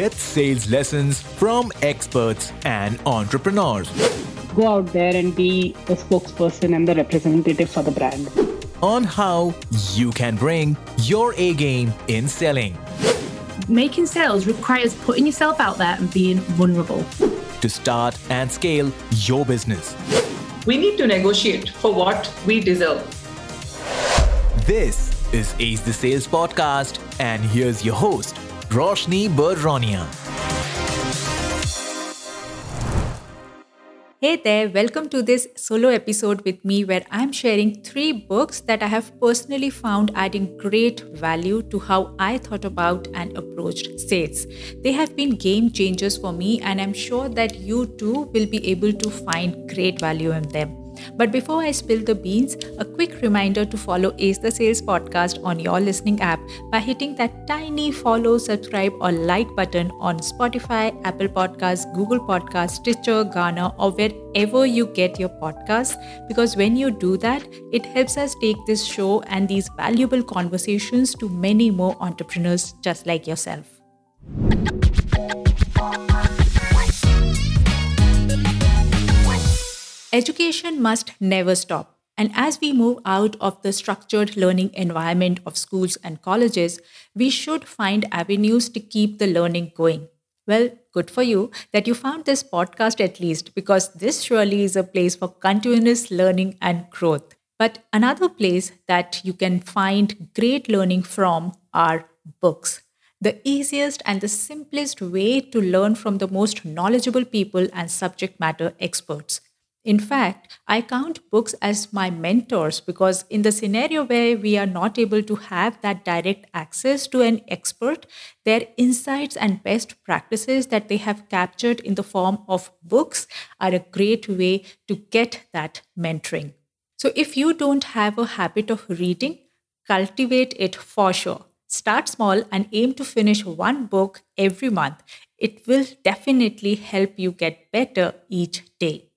Get sales lessons from experts and entrepreneurs. Go out there and be the spokesperson and the representative for the brand. On how you can bring your A game in selling. Making sales requires putting yourself out there and being vulnerable. To start and scale your business. We need to negotiate for what we deserve. This is Ace the Sales Podcast, and here's your host, Roshni Baronia. Hey there, welcome to this solo episode with me where I'm sharing three books that I have personally found adding great value to how I thought about and approached sales. They have been game changers for me, and I'm sure that you too will be able to find great value in them. But before I spill the beans, a quick reminder to follow Ace the Sales podcast on your listening app by hitting that tiny follow, subscribe, or like button on Spotify, Apple Podcasts, Google Podcasts, Stitcher, Gaana, or wherever you get your podcasts. Because when you do that, it helps us take this show and these valuable conversations to many more entrepreneurs just like yourself. Education must never stop. And as we move out of the structured learning environment of schools and colleges, we should find avenues to keep the learning going. Well, good for you that you found this podcast at least, because this surely is a place for continuous learning and growth. But another place that you can find great learning from are books. The easiest and the simplest way to learn from the most knowledgeable people and subject matter experts. In fact, I count books as my mentors because, in the scenario where we are not able to have that direct access to an expert, their insights and best practices that they have captured in the form of books are a great way to get that mentoring. So, if you don't have a habit of reading, cultivate it for sure. Start small and aim to finish one book every month. It will definitely help you get better each day.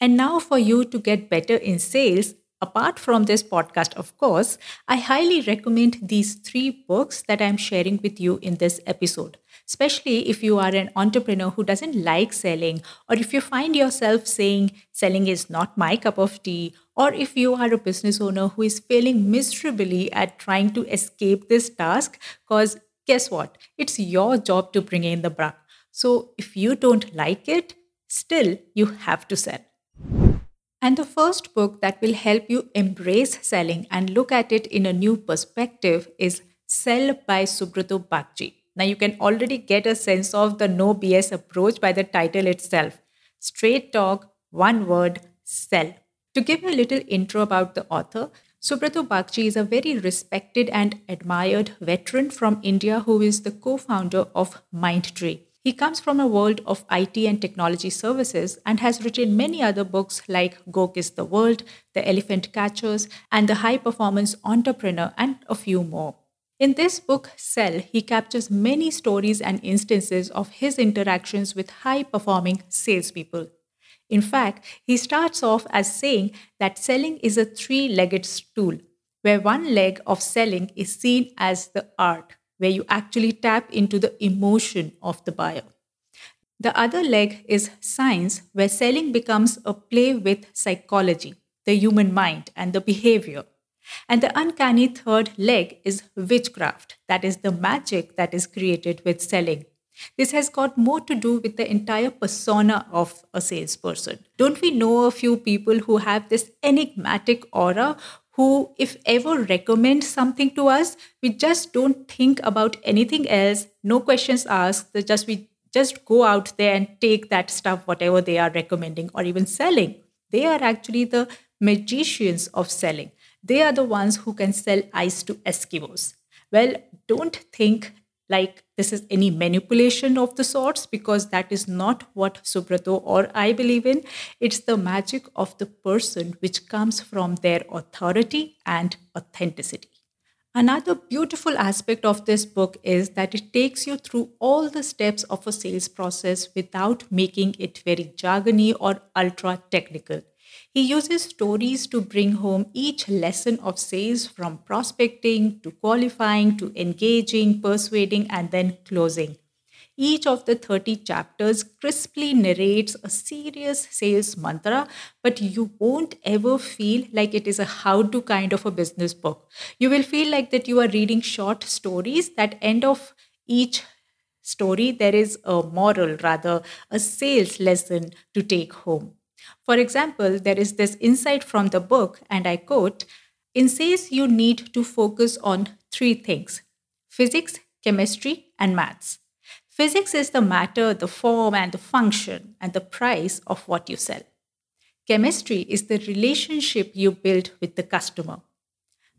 And now, for you to get better in sales, apart from this podcast, of course, I highly recommend these three books that I'm sharing with you in this episode. Especially if you are an entrepreneur who doesn't like selling, or if you find yourself saying selling is not my cup of tea, or if you are a business owner who is failing miserably at trying to escape this task, because guess what? It's your job to bring in the buck. So if you don't like it, still you have to sell. And the first book that will help you embrace selling and look at it in a new perspective is Sell by Subroto Bagchi. Now, you can already get a sense of the no BS approach by the title itself. Straight talk, one word, sell. To give a little intro about the author, Subroto Bagchi is a very respected and admired veteran from India who is the co founder of Mindtree. He comes from a world of IT and technology services and has written many other books like Go Kiss the World, The Elephant Catchers, and The High Performance Entrepreneur, and a few more. In this book, Sell, he captures many stories and instances of his interactions with high performing salespeople. In fact, he starts off as saying that selling is a three legged stool, where one leg of selling is seen as the art, where you actually tap into the emotion of the buyer. The other leg is science, where selling becomes a play with psychology, the human mind, and the behavior. And the uncanny third leg is witchcraft, that is the magic that is created with selling. This has got more to do with the entire persona of a salesperson. Don't we know a few people who have this enigmatic aura who, if ever recommend something to us, we just don't think about anything else, no questions asked, just we just go out there and take that stuff, whatever they are recommending or even selling. They are actually the magicians of selling. They are the ones who can sell ice to Eskimos. Well, don't think like this is any manipulation of the sorts because that is not what Subroto or I believe in. It's the magic of the person which comes from their authority and authenticity. Another beautiful aspect of this book is that it takes you through all the steps of a sales process without making it very jargony or ultra technical. He uses stories to bring home each lesson of sales from prospecting to qualifying to engaging, persuading, and then closing. Each of the 30 chapters crisply narrates a serious sales mantra, but you won't ever feel like it is a how to kind of a business book. You will feel like that you are reading short stories that end of each story there is a moral rather a sales lesson to take home for example there is this insight from the book and i quote in sales you need to focus on three things physics chemistry and maths physics is the matter the form and the function and the price of what you sell chemistry is the relationship you build with the customer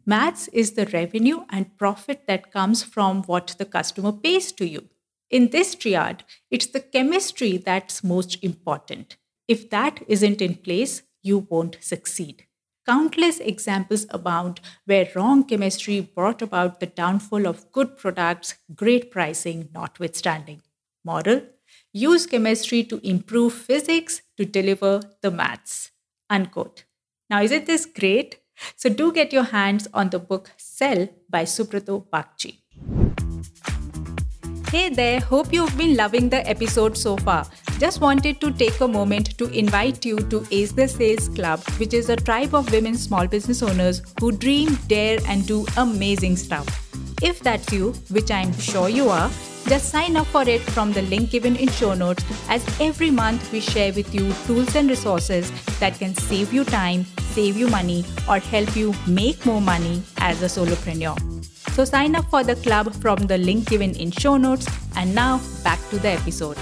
Maths is the revenue and profit that comes from what the customer pays to you. In this triad, it's the chemistry that's most important. If that isn't in place, you won't succeed. Countless examples abound where wrong chemistry brought about the downfall of good products, great pricing notwithstanding. Moral Use chemistry to improve physics to deliver the maths. Unquote. Now, isn't this great? So do get your hands on the book Sell by Subroto Bagchi. Hey there, hope you've been loving the episode so far. Just wanted to take a moment to invite you to Ace the Sales Club, which is a tribe of women small business owners who dream, dare, and do amazing stuff. If that's you, which I'm sure you are, just sign up for it from the link given in show notes as every month we share with you tools and resources that can save you time, save you money, or help you make more money as a solopreneur. So sign up for the club from the link given in show notes. And now back to the episode.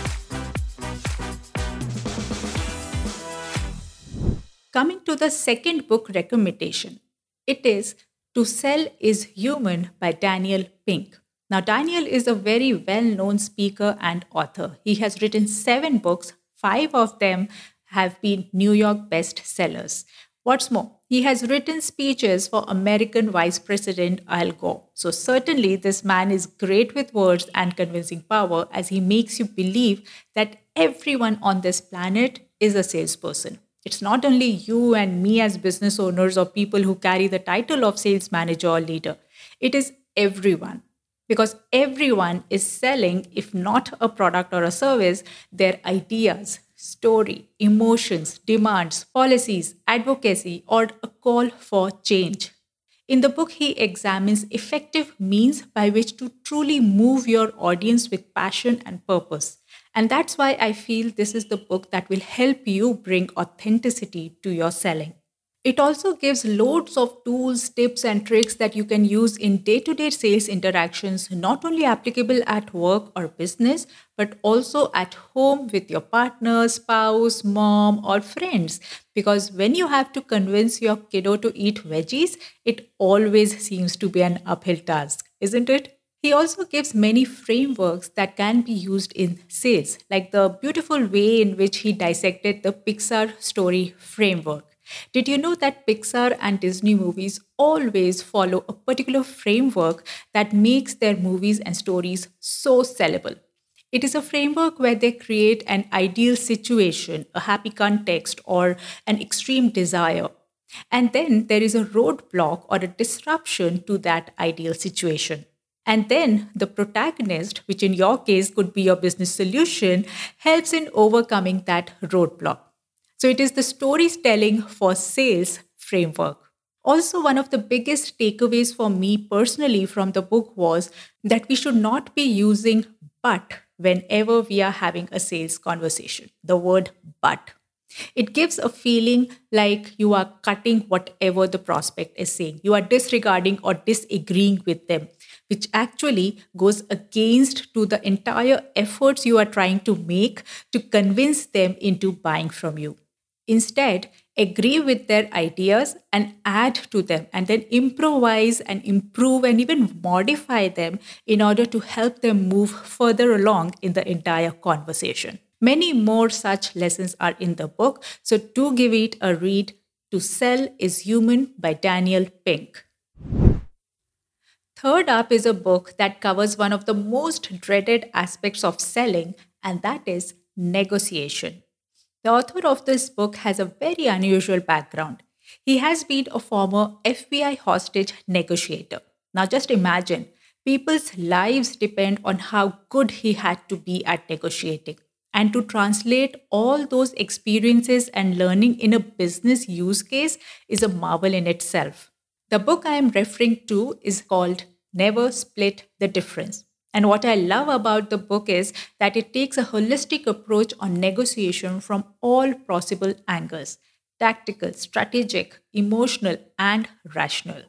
Coming to the second book recommendation, it is To Sell is Human by Daniel Pink. Now, Daniel is a very well known speaker and author. He has written seven books, five of them have been New York bestsellers. What's more, he has written speeches for American Vice President Al Gore. So, certainly, this man is great with words and convincing power as he makes you believe that everyone on this planet is a salesperson. It's not only you and me as business owners or people who carry the title of sales manager or leader, it is everyone because everyone is selling, if not a product or a service, their ideas, story, emotions, demands, policies, advocacy, or a call for change. In the book, he examines effective means by which to truly move your audience with passion and purpose. And that's why I feel this is the book that will help you bring authenticity to your selling. It also gives loads of tools, tips, and tricks that you can use in day to day sales interactions, not only applicable at work or business, but also at home with your partner, spouse, mom, or friends. Because when you have to convince your kiddo to eat veggies, it always seems to be an uphill task, isn't it? He also gives many frameworks that can be used in sales, like the beautiful way in which he dissected the Pixar story framework. Did you know that Pixar and Disney movies always follow a particular framework that makes their movies and stories so sellable? It is a framework where they create an ideal situation, a happy context, or an extreme desire. And then there is a roadblock or a disruption to that ideal situation. And then the protagonist, which in your case could be your business solution, helps in overcoming that roadblock. So it is the storytelling for sales framework. Also, one of the biggest takeaways for me personally from the book was that we should not be using but whenever we are having a sales conversation. The word but. It gives a feeling like you are cutting whatever the prospect is saying. You are disregarding or disagreeing with them, which actually goes against to the entire efforts you are trying to make to convince them into buying from you. Instead, agree with their ideas and add to them, and then improvise and improve and even modify them in order to help them move further along in the entire conversation. Many more such lessons are in the book, so do give it a read. To Sell is Human by Daniel Pink. Third up is a book that covers one of the most dreaded aspects of selling, and that is negotiation. The author of this book has a very unusual background. He has been a former FBI hostage negotiator. Now, just imagine People's lives depend on how good he had to be at negotiating. And to translate all those experiences and learning in a business use case is a marvel in itself. The book I am referring to is called Never Split the Difference. And what I love about the book is that it takes a holistic approach on negotiation from all possible angles tactical, strategic, emotional, and rational.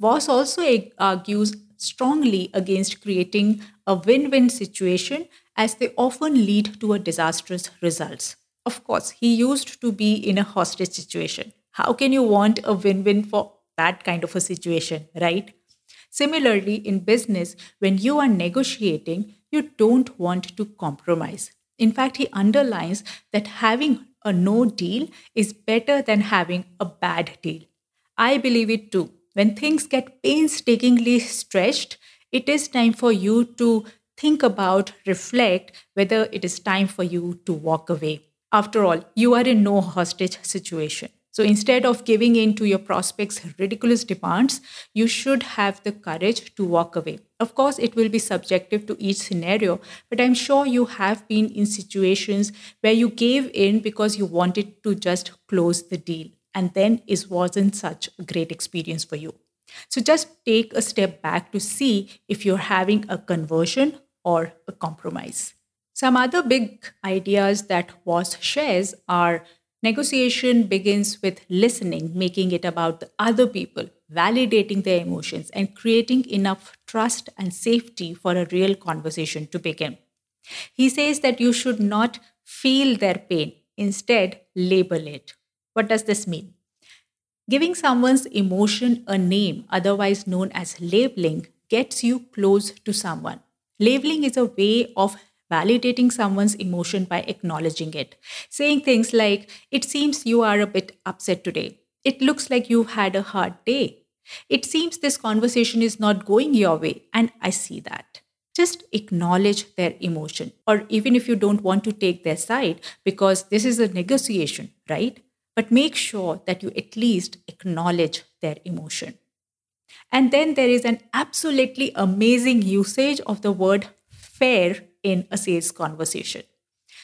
Voss also argues strongly against creating a win win situation as they often lead to a disastrous results. Of course, he used to be in a hostage situation. How can you want a win win for that kind of a situation, right? Similarly, in business, when you are negotiating, you don't want to compromise. In fact, he underlines that having a no deal is better than having a bad deal. I believe it too. When things get painstakingly stretched, it is time for you to think about, reflect whether it is time for you to walk away. After all, you are in no hostage situation. So instead of giving in to your prospects' ridiculous demands, you should have the courage to walk away. Of course, it will be subjective to each scenario, but I'm sure you have been in situations where you gave in because you wanted to just close the deal, and then it wasn't such a great experience for you. So just take a step back to see if you're having a conversion or a compromise. Some other big ideas that Voss shares are Negotiation begins with listening, making it about the other people, validating their emotions, and creating enough trust and safety for a real conversation to begin. He says that you should not feel their pain, instead, label it. What does this mean? Giving someone's emotion a name, otherwise known as labeling, gets you close to someone. Labeling is a way of validating someone's emotion by acknowledging it. Saying things like, It seems you are a bit upset today. It looks like you've had a hard day. It seems this conversation is not going your way, and I see that. Just acknowledge their emotion, or even if you don't want to take their side, because this is a negotiation, right? But make sure that you at least acknowledge their emotion. And then there is an absolutely amazing usage of the word fair in a sales conversation.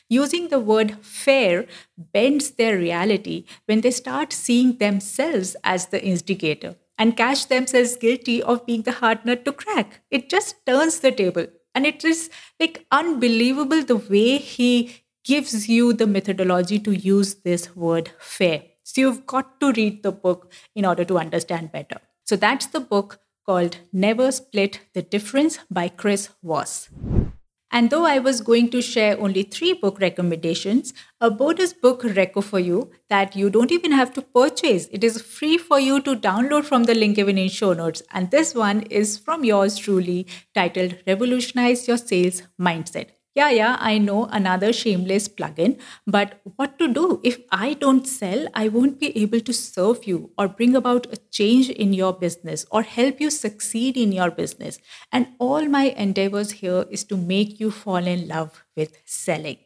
Using the word fair bends their reality when they start seeing themselves as the instigator and catch themselves guilty of being the hard nut to crack. It just turns the table. And it is like unbelievable the way he gives you the methodology to use this word fair. So you've got to read the book in order to understand better. So that's the book called Never Split the Difference by Chris Voss. And though I was going to share only three book recommendations, a bonus book reco for you that you don't even have to purchase. It is free for you to download from the link given in show notes. And this one is from yours truly, titled Revolutionize Your Sales Mindset. Yeah, yeah, I know another shameless plugin, but what to do? If I don't sell, I won't be able to serve you or bring about a change in your business or help you succeed in your business. And all my endeavors here is to make you fall in love with selling.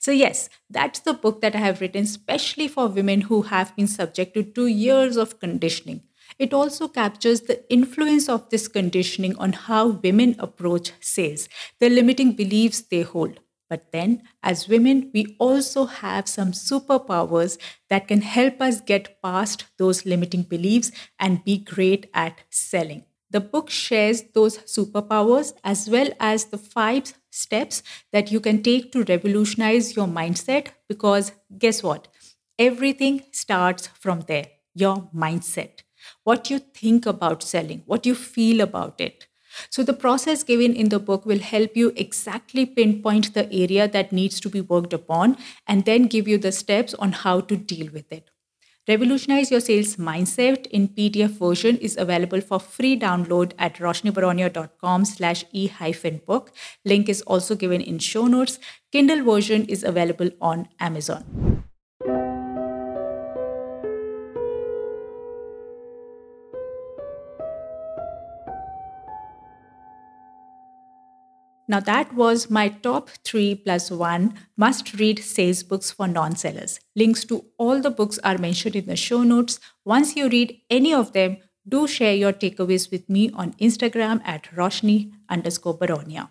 So, yes, that's the book that I have written specially for women who have been subjected to years of conditioning it also captures the influence of this conditioning on how women approach sales, the limiting beliefs they hold. But then, as women, we also have some superpowers that can help us get past those limiting beliefs and be great at selling. The book shares those superpowers as well as the five steps that you can take to revolutionize your mindset because guess what? Everything starts from there your mindset what you think about selling, what you feel about it. So, the process given in the book will help you exactly pinpoint the area that needs to be worked upon and then give you the steps on how to deal with it. Revolutionize Your Sales Mindset in PDF version is available for free download at roshnibaronia.com slash e-book. Link is also given in show notes. Kindle version is available on Amazon. Now, that was my top three plus one must read sales books for non sellers. Links to all the books are mentioned in the show notes. Once you read any of them, Do share your takeaways with me on Instagram at Roshni underscore Baronia.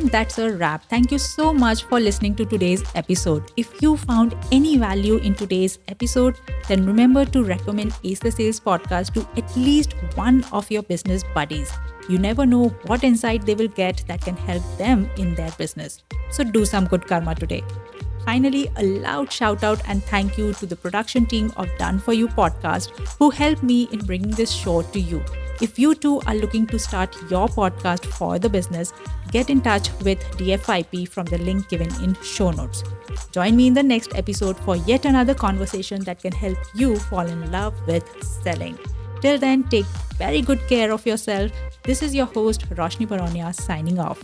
And that's a wrap. Thank you so much for listening to today's episode. If you found any value in today's episode, then remember to recommend Ace the Sales podcast to at least one of your business buddies. You never know what insight they will get that can help them in their business. So do some good karma today. Finally, a loud shout out and thank you to the production team of Done For You podcast who helped me in bringing this show to you. If you too are looking to start your podcast for the business, get in touch with DFIP from the link given in show notes. Join me in the next episode for yet another conversation that can help you fall in love with selling. Till then, take very good care of yourself. This is your host, Roshni Baronia, signing off.